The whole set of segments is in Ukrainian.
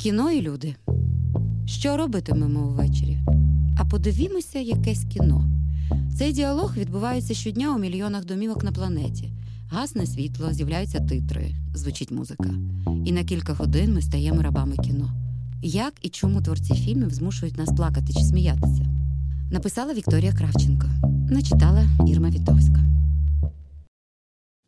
Кіно і люди. Що робитимемо ввечері? А подивімося якесь кіно. Цей діалог відбувається щодня у мільйонах домівок на планеті. Гасне світло, з'являються титри, звучить музика. І на кілька годин ми стаємо рабами кіно. Як і чому творці фільмів змушують нас плакати чи сміятися? Написала Вікторія Кравченко, начитала Ірма Вітовська.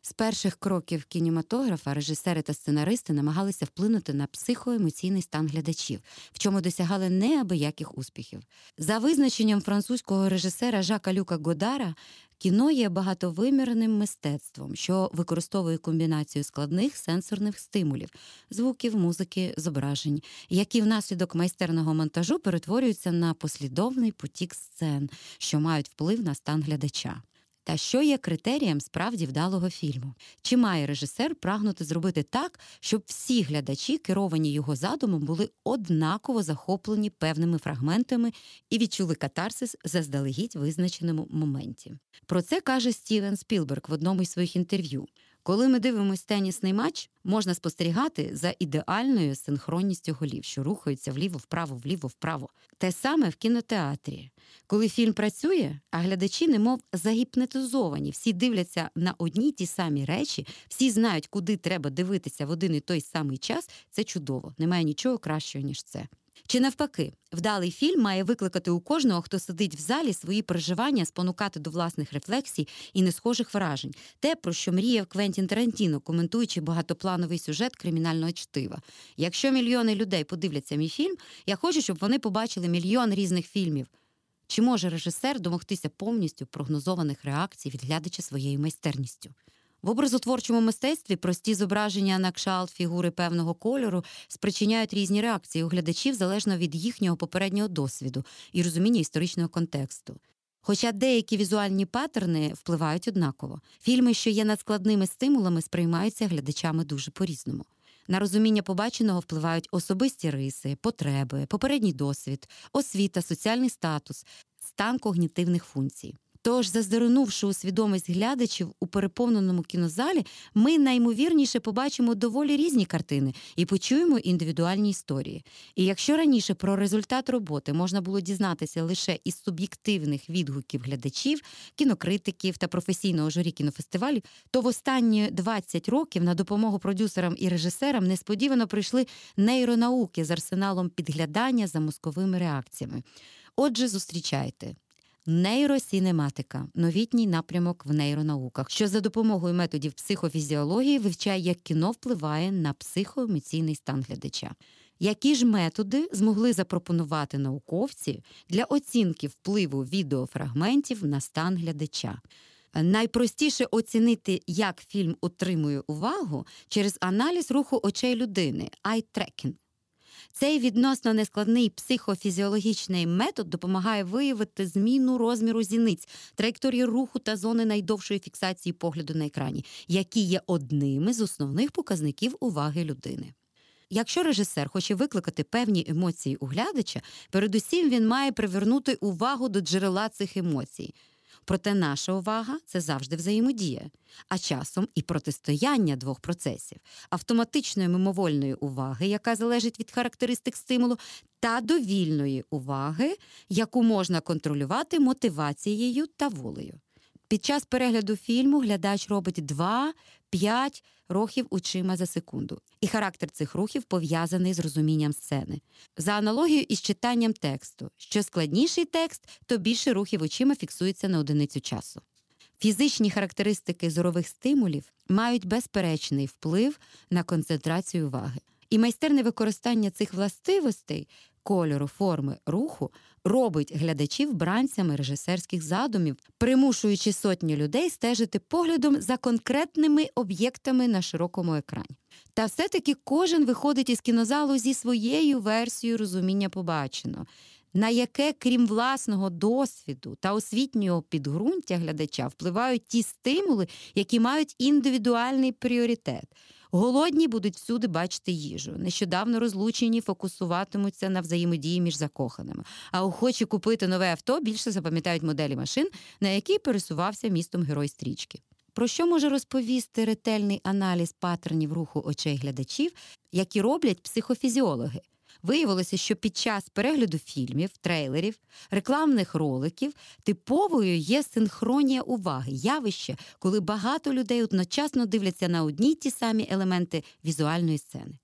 З перших кроків кінематографа режисери та сценаристи намагалися вплинути на психоемоційний стан глядачів, в чому досягали неабияких успіхів. За визначенням французького режисера Жака Люка Годара, кіно є багатовимірним мистецтвом, що використовує комбінацію складних сенсорних стимулів, звуків, музики, зображень, які внаслідок майстерного монтажу перетворюються на послідовний потік сцен, що мають вплив на стан глядача. Та що є критерієм справді вдалого фільму? Чи має режисер прагнути зробити так, щоб всі глядачі, керовані його задумом, були однаково захоплені певними фрагментами і відчули катарсис заздалегідь визначеному моменті? Про це каже Стівен Спілберг в одному із своїх інтерв'ю. Коли ми дивимося тенісний матч, можна спостерігати за ідеальною синхронністю голів, що рухаються вліво, вправо, вліво, вправо. Те саме в кінотеатрі. Коли фільм працює, а глядачі, немов загіпнетизовані, всі дивляться на одні ті самі речі, всі знають, куди треба дивитися в один і той самий час. Це чудово. Немає нічого кращого ніж це. Чи навпаки, вдалий фільм має викликати у кожного, хто сидить в залі, свої переживання, спонукати до власних рефлексій і несхожих вражень, те, про що мріяв Квентін Тарантіно, коментуючи багатоплановий сюжет кримінального чтива. Якщо мільйони людей подивляться мій фільм, я хочу, щоб вони побачили мільйон різних фільмів. Чи може режисер домогтися повністю прогнозованих реакцій від глядача своєю майстерністю? В образотворчому мистецтві прості зображення на кшалт фігури певного кольору спричиняють різні реакції у глядачів залежно від їхнього попереднього досвіду і розуміння історичного контексту. Хоча деякі візуальні паттерни впливають однаково, фільми, що є надскладними стимулами, сприймаються глядачами дуже по-різному. На розуміння побаченого впливають особисті риси, потреби, попередній досвід, освіта, соціальний статус, стан когнітивних функцій. Тож, заздеренувши у свідомість глядачів у переповненому кінозалі, ми наймовірніше побачимо доволі різні картини і почуємо індивідуальні історії. І якщо раніше про результат роботи можна було дізнатися лише із суб'єктивних відгуків глядачів, кінокритиків та професійного журі кінофестивалів, то в останні 20 років на допомогу продюсерам і режисерам несподівано прийшли нейронауки з арсеналом підглядання за мозковими реакціями. Отже, зустрічайте. Нейросінематика новітній напрямок в нейронауках, що за допомогою методів психофізіології вивчає, як кіно впливає на психоемоційний стан глядача. Які ж методи змогли запропонувати науковці для оцінки впливу відеофрагментів на стан глядача? Найпростіше оцінити, як фільм отримує увагу через аналіз руху очей людини eye tracking. Цей відносно нескладний психофізіологічний метод допомагає виявити зміну розміру зіниць, траєкторії руху та зони найдовшої фіксації погляду на екрані, які є одними з основних показників уваги людини. Якщо режисер хоче викликати певні емоції у глядача, передусім він має привернути увагу до джерела цих емоцій. Проте наша увага це завжди взаємодія, а часом і протистояння двох процесів автоматичної мимовольної уваги, яка залежить від характеристик стимулу, та довільної уваги, яку можна контролювати мотивацією та волею. Під час перегляду фільму глядач робить 2-5 рухів очима за секунду, і характер цих рухів пов'язаний з розумінням сцени. За аналогією із читанням тексту, що складніший текст, то більше рухів очима фіксується на одиницю часу. Фізичні характеристики зорових стимулів мають безперечний вплив на концентрацію уваги. І майстерне використання цих властивостей кольору, форми, руху робить глядачів бранцями режисерських задумів, примушуючи сотні людей стежити поглядом за конкретними об'єктами на широкому екрані. Та все-таки кожен виходить із кінозалу зі своєю версією розуміння побаченого. На яке, крім власного досвіду та освітнього підґрунтя глядача, впливають ті стимули, які мають індивідуальний пріоритет. Голодні будуть всюди бачити їжу. Нещодавно розлучені фокусуватимуться на взаємодії між закоханими. А охочі купити нове авто більше запам'ятають моделі машин, на які пересувався містом герой стрічки. Про що може розповісти ретельний аналіз паттернів руху очей глядачів, які роблять психофізіологи? Виявилося, що під час перегляду фільмів, трейлерів, рекламних роликів типовою є синхронія уваги, явище, коли багато людей одночасно дивляться на одні й ті самі елементи візуальної сцени.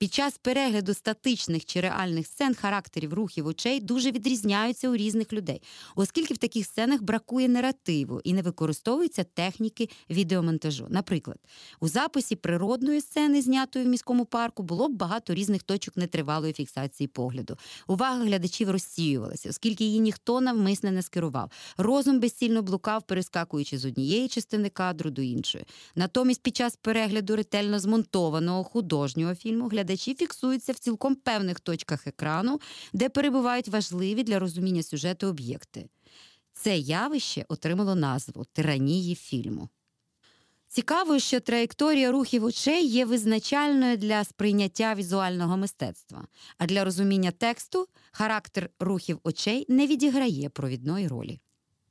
Під час перегляду статичних чи реальних сцен характерів рухів очей дуже відрізняються у різних людей, оскільки в таких сценах бракує наративу і не використовуються техніки відеомонтажу. Наприклад, у записі природної сцени, знятої в міському парку, було б багато різних точок нетривалої фіксації погляду. Увага глядачів розсіювалася, оскільки її ніхто навмисне не скерував. Розум безцільно блукав, перескакуючи з однієї частини кадру до іншої. Натомість, під час перегляду ретельно змонтованого художнього фільму глядачі глядачі фіксуються в цілком певних точках екрану, де перебувають важливі для розуміння сюжету об'єкти. Це явище отримало назву тиранії фільму. Цікаво, що траєкторія рухів очей є визначальною для сприйняття візуального мистецтва, а для розуміння тексту характер рухів очей не відіграє провідної ролі.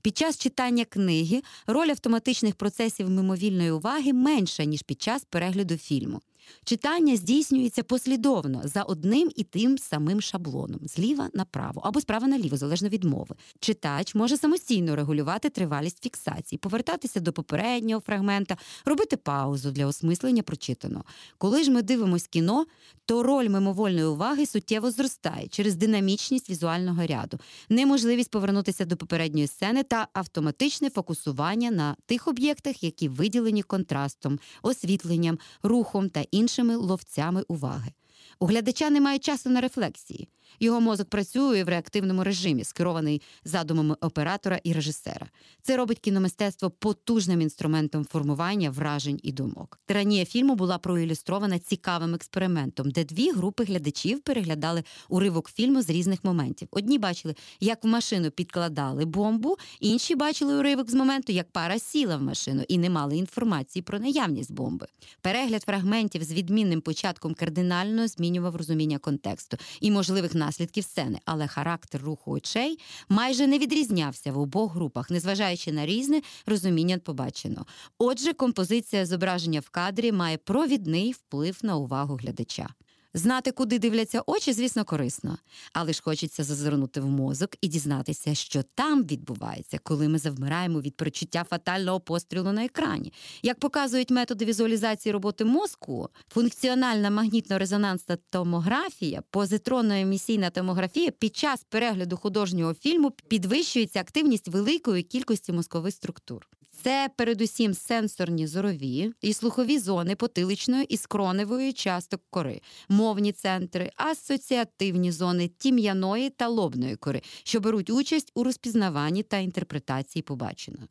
Під час читання книги роль автоматичних процесів мимовільної уваги менша, ніж під час перегляду фільму. Читання здійснюється послідовно за одним і тим самим шаблоном зліва направо або справа наліво, залежно від мови. Читач може самостійно регулювати тривалість фіксації, повертатися до попереднього фрагмента, робити паузу для осмислення прочитаного. Коли ж ми дивимося кіно, то роль мимовольної уваги суттєво зростає через динамічність візуального ряду, неможливість повернутися до попередньої сцени та автоматичне фокусування на тих об'єктах, які виділені контрастом, освітленням, рухом та іншими ловцями уваги. У глядача немає часу на рефлексії. Його мозок працює в реактивному режимі, скерований задумами оператора і режисера. Це робить кіномистецтво потужним інструментом формування вражень і думок. Тиранія фільму була проілюстрована цікавим експериментом, де дві групи глядачів переглядали уривок фільму з різних моментів. Одні бачили, як в машину підкладали бомбу, інші бачили уривок з моменту, як пара сіла в машину і не мали інформації про наявність бомби. Перегляд фрагментів з відмінним початком кардинально змінював розуміння контексту і можливих наслідків сцени, але характер руху очей майже не відрізнявся в обох групах, незважаючи на різне розуміння побаченого. Отже, композиція зображення в кадрі має провідний вплив на увагу глядача. Знати, куди дивляться очі, звісно, корисно, але ж хочеться зазирнути в мозок і дізнатися, що там відбувається, коли ми завмираємо від прочуття фатального пострілу на екрані. Як показують методи візуалізації роботи мозку, функціональна магнітно-резонансна томографія, позитронно-емісійна томографія під час перегляду художнього фільму підвищується активність великої кількості мозкових структур. Це передусім сенсорні зорові і слухові зони потиличної і скроневої часток кори, мовні центри, асоціативні зони тім'яної та лобної кори, що беруть участь у розпізнаванні та інтерпретації побаченого.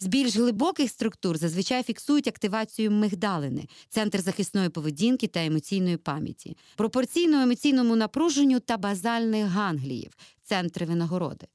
З більш глибоких структур зазвичай фіксують активацію мигдалини, центр захисної поведінки та емоційної пам'яті, пропорційно емоційному напруженню та базальних гангліїв, центри винагороди.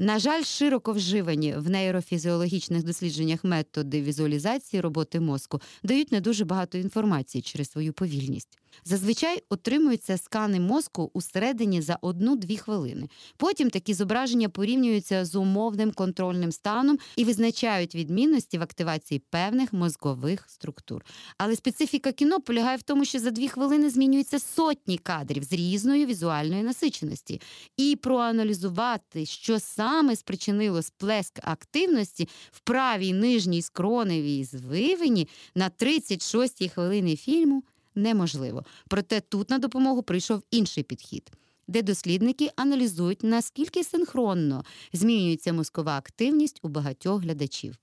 На жаль, широко вживані в нейрофізіологічних дослідженнях методи візуалізації роботи мозку дають не дуже багато інформації через свою повільність. Зазвичай отримуються скани мозку усередині за одну-дві хвилини. Потім такі зображення порівнюються з умовним контрольним станом і визначають відмінності в активації певних мозкових структур. Але специфіка кіно полягає в тому, що за дві хвилини змінюються сотні кадрів з різної візуальної насиченості. І проаналізувати, що саме спричинило сплеск активності в правій нижній скроневій звивині на 36-й хвилини фільму неможливо. Проте тут на допомогу прийшов інший підхід. Де дослідники аналізують, наскільки синхронно змінюється мозкова активність у багатьох глядачів.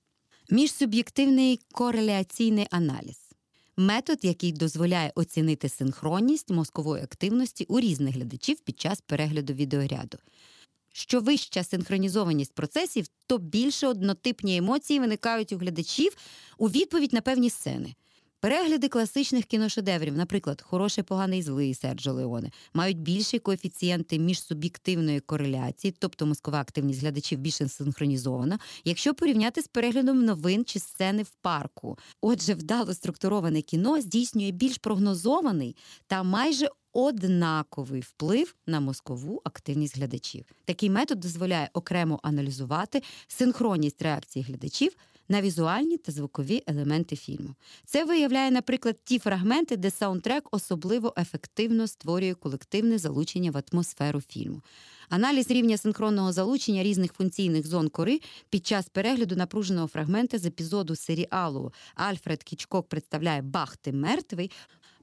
Міжсуб'єктивний кореляційний аналіз метод, який дозволяє оцінити синхронність мозкової активності у різних глядачів під час перегляду відеоряду. Що вища синхронізованість процесів, то більше однотипні емоції виникають у глядачів у відповідь на певні сцени. Перегляди класичних кіношедеврів, наприклад, хороший, поганий злий Серджо Леоне, мають більші коефіцієнти міжсуб'єктивної кореляції, тобто мозкова активність глядачів більше синхронізована, якщо порівняти з переглядом новин чи сцени в парку. Отже, вдало структуроване кіно здійснює більш прогнозований та майже однаковий вплив на мозкову активність глядачів. Такий метод дозволяє окремо аналізувати синхронність реакції глядачів на візуальні та звукові елементи фільму. Це виявляє, наприклад, ті фрагменти, де саундтрек особливо ефективно створює колективне залучення в атмосферу фільму. Аналіз рівня синхронного залучення різних функційних зон кори під час перегляду напруженого фрагмента з епізоду серіалу Альфред Кічкок представляє Бах, ти мертвий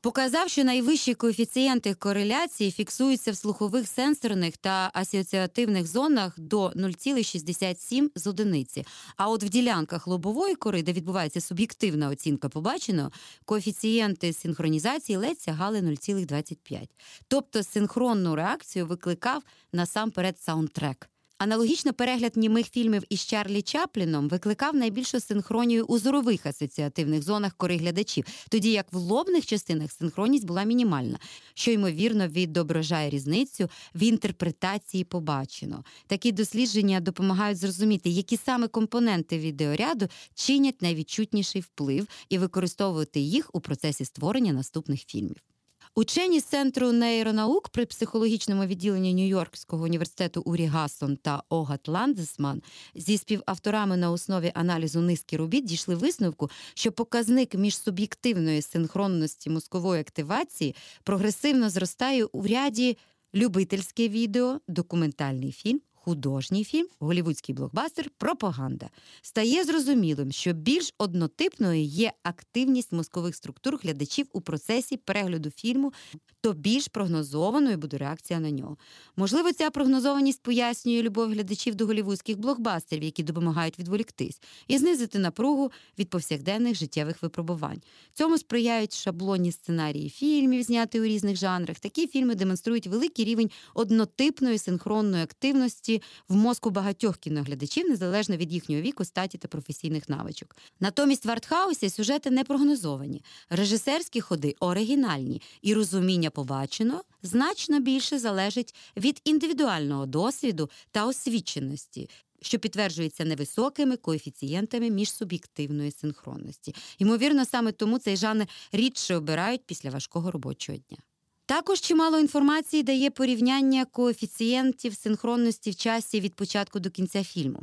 показав, що найвищі коефіцієнти кореляції фіксуються в слухових сенсорних та асоціативних зонах до 0,67 з одиниці. А от в ділянках лобової кори, де відбувається суб'єктивна оцінка побаченого, коефіцієнти синхронізації ледь сягали 0,25. Тобто синхронну реакцію викликав насамперед саундтрек. Аналогічно перегляд німих фільмів із Чарлі Чапліном викликав найбільшу синхронію у зорових асоціативних зонах кори глядачів, тоді як в лобних частинах синхронність була мінімальна, що ймовірно відображає різницю в інтерпретації побачено. Такі дослідження допомагають зрозуміти, які саме компоненти відеоряду чинять найвідчутніший вплив і використовувати їх у процесі створення наступних фільмів. Учені з центру нейронаук при психологічному відділенні Нью-Йоркського університету Урі Гассон та Огат Ландесман зі співавторами на основі аналізу низки робіт дійшли висновку, що показник між суб'єктивної синхронності мозкової активації прогресивно зростає у ряді любительське відео, документальний фільм, художній фільм, голівудський блокбастер, пропаганда. Стає зрозумілим, що більш однотипною є активність мозкових структур глядачів у процесі перегляду фільму, то більш прогнозованою буде реакція на нього. Можливо, ця прогнозованість пояснює любов глядачів до голівудських блокбастерів, які допомагають відволіктись, і знизити напругу від повсякденних життєвих випробувань. Цьому сприяють шаблонні сценарії фільмів, зняті у різних жанрах. Такі фільми демонструють великий рівень однотипної синхронної активності активності в мозку багатьох кіноглядачів, незалежно від їхнього віку, статі та професійних навичок. Натомість в артхаусі сюжети не прогнозовані, режисерські ходи оригінальні, і розуміння побачено значно більше залежить від індивідуального досвіду та освіченості. Що підтверджується невисокими коефіцієнтами міжсуб'єктивної синхронності. Ймовірно, саме тому цей жанр рідше обирають після важкого робочого дня. Також чимало інформації дає порівняння коефіцієнтів синхронності в часі від початку до кінця фільму.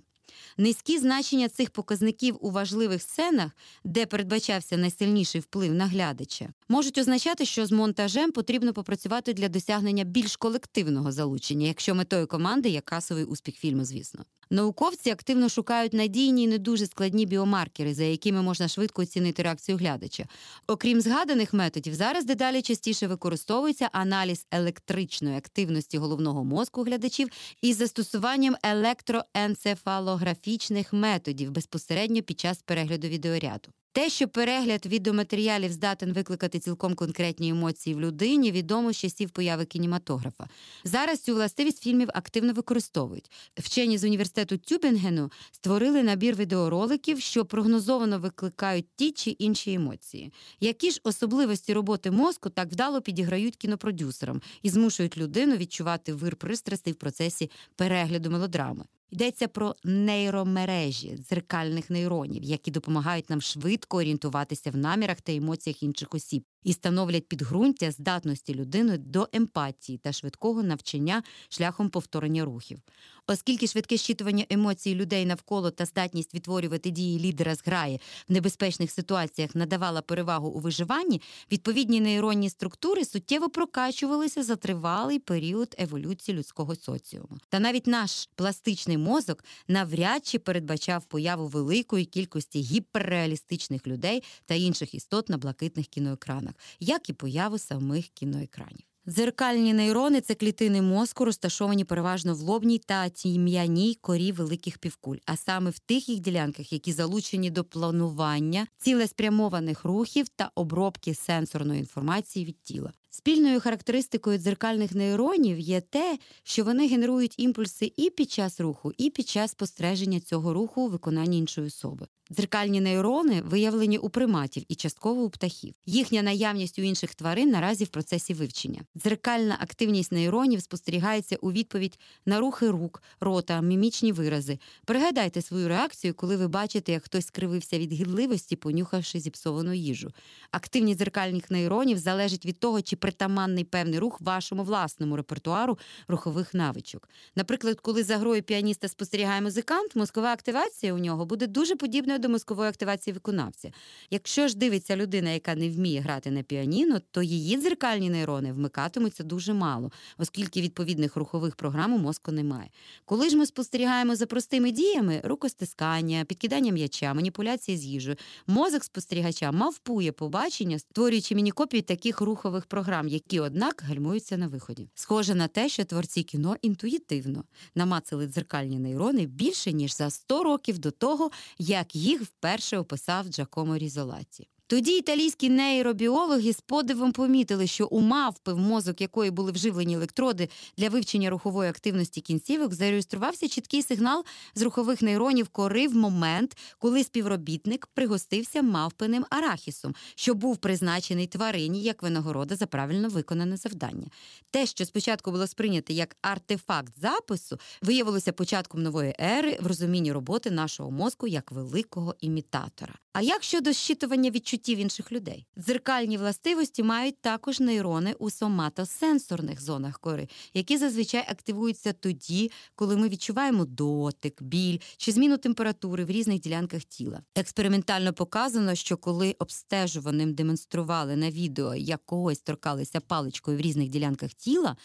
Низькі значення цих показників у важливих сценах, де передбачався найсильніший вплив на глядача, можуть означати, що з монтажем потрібно попрацювати для досягнення більш колективного залучення, якщо метою команди є касовий успіх фільму, звісно. Науковці активно шукають надійні і не дуже складні біомаркери, за якими можна швидко оцінити реакцію глядача. Окрім згаданих методів, зараз дедалі частіше використовується аналіз електричної активності головного мозку глядачів із застосуванням електроенцефалографічних методів безпосередньо під час перегляду відеоряду. Те, що перегляд відеоматеріалів здатен викликати цілком конкретні емоції в людині, відомо з часів появи кінематографа. Зараз цю властивість фільмів активно використовують. Вчені з університету Тюбінгену створили набір відеороликів, що прогнозовано викликають ті чи інші емоції. Які ж особливості роботи мозку так вдало підіграють кінопродюсерам і змушують людину відчувати вир пристрастей в процесі перегляду мелодрами. Йдеться про нейромережі дзеркальних нейронів, які допомагають нам швидко орієнтуватися в намірах та емоціях інших осіб і становлять підґрунтя здатності людини до емпатії та швидкого навчання шляхом повторення рухів. Оскільки швидке щитування емоцій людей навколо та здатність відтворювати дії лідера зграї в небезпечних ситуаціях надавала перевагу у виживанні, відповідні нейронні структури суттєво прокачувалися за тривалий період еволюції людського соціуму. Та навіть наш пластичний мозок навряд чи передбачав появу великої кількості гіперреалістичних людей та інших істот на блакитних кіноекранах, як і появу самих кіноекранів. Дзеркальні нейрони це клітини мозку, розташовані переважно в лобній та тім'яній корі великих півкуль, а саме в тих їх ділянках, які залучені до планування, цілеспрямованих рухів та обробки сенсорної інформації від тіла. Спільною характеристикою дзеркальних нейронів є те, що вони генерують імпульси і під час руху, і під час спостереження цього руху у виконанні іншої особи. Дзеркальні нейрони виявлені у приматів і частково у птахів. Їхня наявність у інших тварин наразі в процесі вивчення. Дзеркальна активність нейронів спостерігається у відповідь на рухи рук, рота, мімічні вирази. Пригадайте свою реакцію, коли ви бачите, як хтось скривився від гідливості, понюхавши зіпсовану їжу. Активність дзеркальних нейронів залежить від того, чи притаманний певний рух вашому власному репертуару рухових навичок. Наприклад, коли за грою піаніста спостерігає музикант, мозкова активація у нього буде дуже подібною до мозкової активації виконавця. Якщо ж дивиться людина, яка не вміє грати на піаніно, то її дзеркальні нейрони вмикатимуться дуже мало, оскільки відповідних рухових програм у мозку немає. Коли ж ми спостерігаємо за простими діями рукостискання, підкидання м'яча, маніпуляції з їжею, мозок спостерігача мавпує побачення, створюючи мінікопії таких рухових програм, які, однак, гальмуються на виході. Схоже на те, що творці кіно інтуїтивно намацали дзеркальні нейрони більше ніж за 100 років до того, як їх вперше описав Джакомо Різолаті. Тоді італійські нейробіологи з подивом помітили, що у мавпи, в мозок якої були вживлені електроди для вивчення рухової активності кінцівок, зареєструвався чіткий сигнал з рухових нейронів кори в момент, коли співробітник пригостився мавпиним арахісом, що був призначений тварині як винагорода за правильно виконане завдання. Те, що спочатку було сприйнято як артефакт запису, виявилося початком нової ери в розумінні роботи нашого мозку як великого імітатора. А як щодо щитування відчуттів інших людей? Дзеркальні властивості мають також нейрони у соматосенсорних зонах кори, які зазвичай активуються тоді, коли ми відчуваємо дотик, біль чи зміну температури в різних ділянках тіла. Експериментально показано, що коли обстежуваним демонстрували на відео, як когось торкалися паличкою в різних ділянках тіла.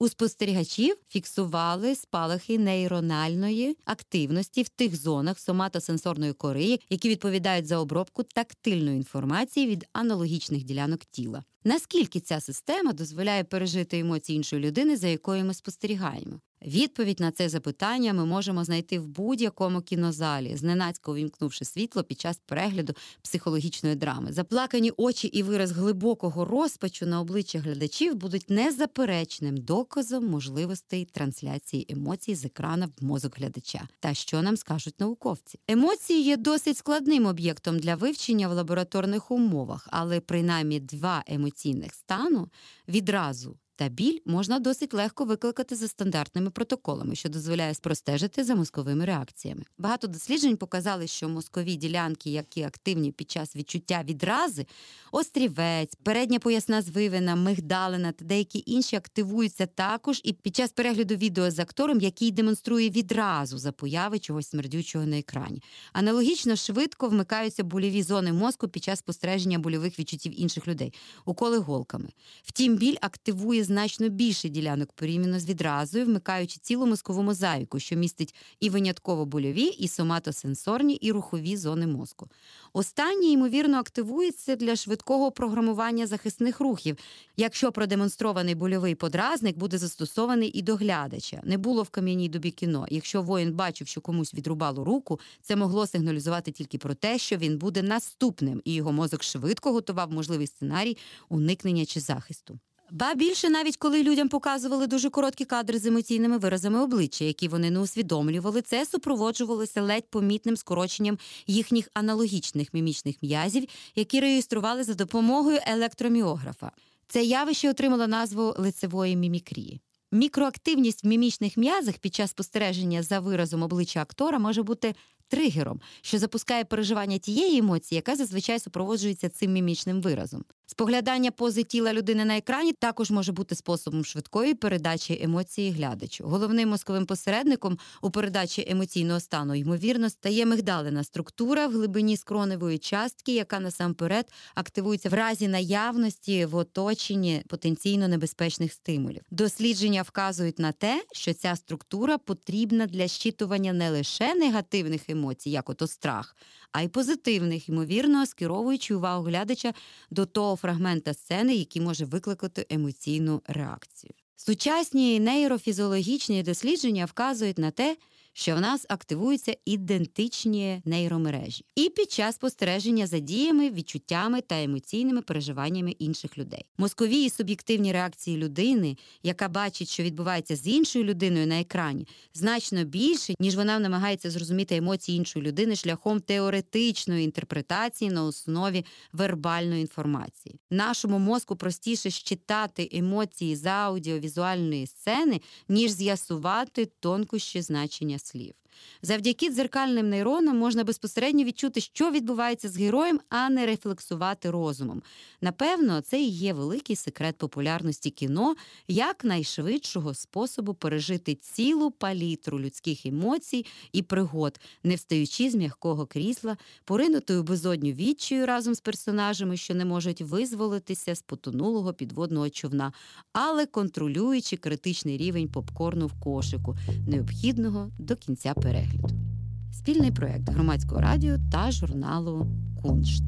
У спостерігачів фіксували спалахи нейрональної активності в тих зонах соматосенсорної кори, які відповідають за обробку тактильної інформації від аналогічних ділянок тіла. Наскільки ця система дозволяє пережити емоції іншої людини, за якою ми спостерігаємо? Відповідь на це запитання ми можемо знайти в будь-якому кінозалі, зненацько увімкнувши світло під час перегляду психологічної драми. Заплакані очі і вираз глибокого розпачу на обличчя глядачів будуть незаперечним доказом можливостей трансляції емоцій з екрана в мозок глядача. Та що нам скажуть науковці? Емоції є досить складним об'єктом для вивчення в лабораторних умовах, але принаймні два емоційних стану відразу та біль можна досить легко викликати за стандартними протоколами, що дозволяє простежити за мозковими реакціями. Багато досліджень показали, що мозкові ділянки, які активні під час відчуття відрази, острівець, передня поясна звивина, мигдалина та деякі інші активуються також і під час перегляду відео з актором, який демонструє відразу за появи чогось смердючого на екрані. Аналогічно швидко вмикаються больові зони мозку під час спостереження больових відчуттів інших людей, уколи голками. Втім, біль активує значно більше ділянок порівняно з відразою, вмикаючи цілу мозкову мозаїку, що містить і винятково больові, і соматосенсорні, і рухові зони мозку. Останні, ймовірно, активується для швидкого програмування захисних рухів, якщо продемонстрований больовий подразник буде застосований і до глядача. Не було в кам'яній добі кіно. Якщо воїн бачив, що комусь відрубало руку, це могло сигналізувати тільки про те, що він буде наступним, і його мозок швидко готував можливий сценарій уникнення чи захисту. Ба більше, навіть коли людям показували дуже короткі кадри з емоційними виразами обличчя, які вони не усвідомлювали, це супроводжувалося ледь помітним скороченням їхніх аналогічних мімічних м'язів, які реєстрували за допомогою електроміографа. Це явище отримало назву лицевої мімікрії. Мікроактивність в мімічних м'язах під час спостереження за виразом обличчя актора може бути тригером, що запускає переживання тієї емоції, яка зазвичай супроводжується цим мімічним виразом. Споглядання пози тіла людини на екрані також може бути способом швидкої передачі емоції глядачу. Головним мозковим посередником у передачі емоційного стану, ймовірно, стає мигдалина структура в глибині скроневої частки, яка насамперед активується в разі наявності в оточенні потенційно небезпечних стимулів. Дослідження вказують на те, що ця структура потрібна для щитування не лише негативних емоцій, як ото страх, а й позитивних, ймовірно, скеровуючи увагу глядача до того фрагмента сцени, який може викликати емоційну реакцію. Сучасні нейрофізіологічні дослідження вказують на те, що в нас активуються ідентичні нейромережі, і під час спостереження за діями, відчуттями та емоційними переживаннями інших людей. Мозкові і суб'єктивні реакції людини, яка бачить, що відбувається з іншою людиною на екрані, значно більше, ніж вона намагається зрозуміти емоції іншої людини шляхом теоретичної інтерпретації на основі вербальної інформації. Нашому мозку простіше щитати емоції з аудіовізуальної сцени, ніж з'ясувати тонкощі значення слів. Завдяки дзеркальним нейронам можна безпосередньо відчути, що відбувається з героєм, а не рефлексувати розумом. Напевно, це і є великий секрет популярності кіно як найшвидшого способу пережити цілу палітру людських емоцій і пригод, не встаючи з м'якого крісла, поринутою безодню відчаю разом з персонажами, що не можуть визволитися з потонулого підводного човна, але контролюючи критичний рівень попкорну в кошику, необхідного до кінця перегляду. Спільний проект громадського радіо та журналу Куншт.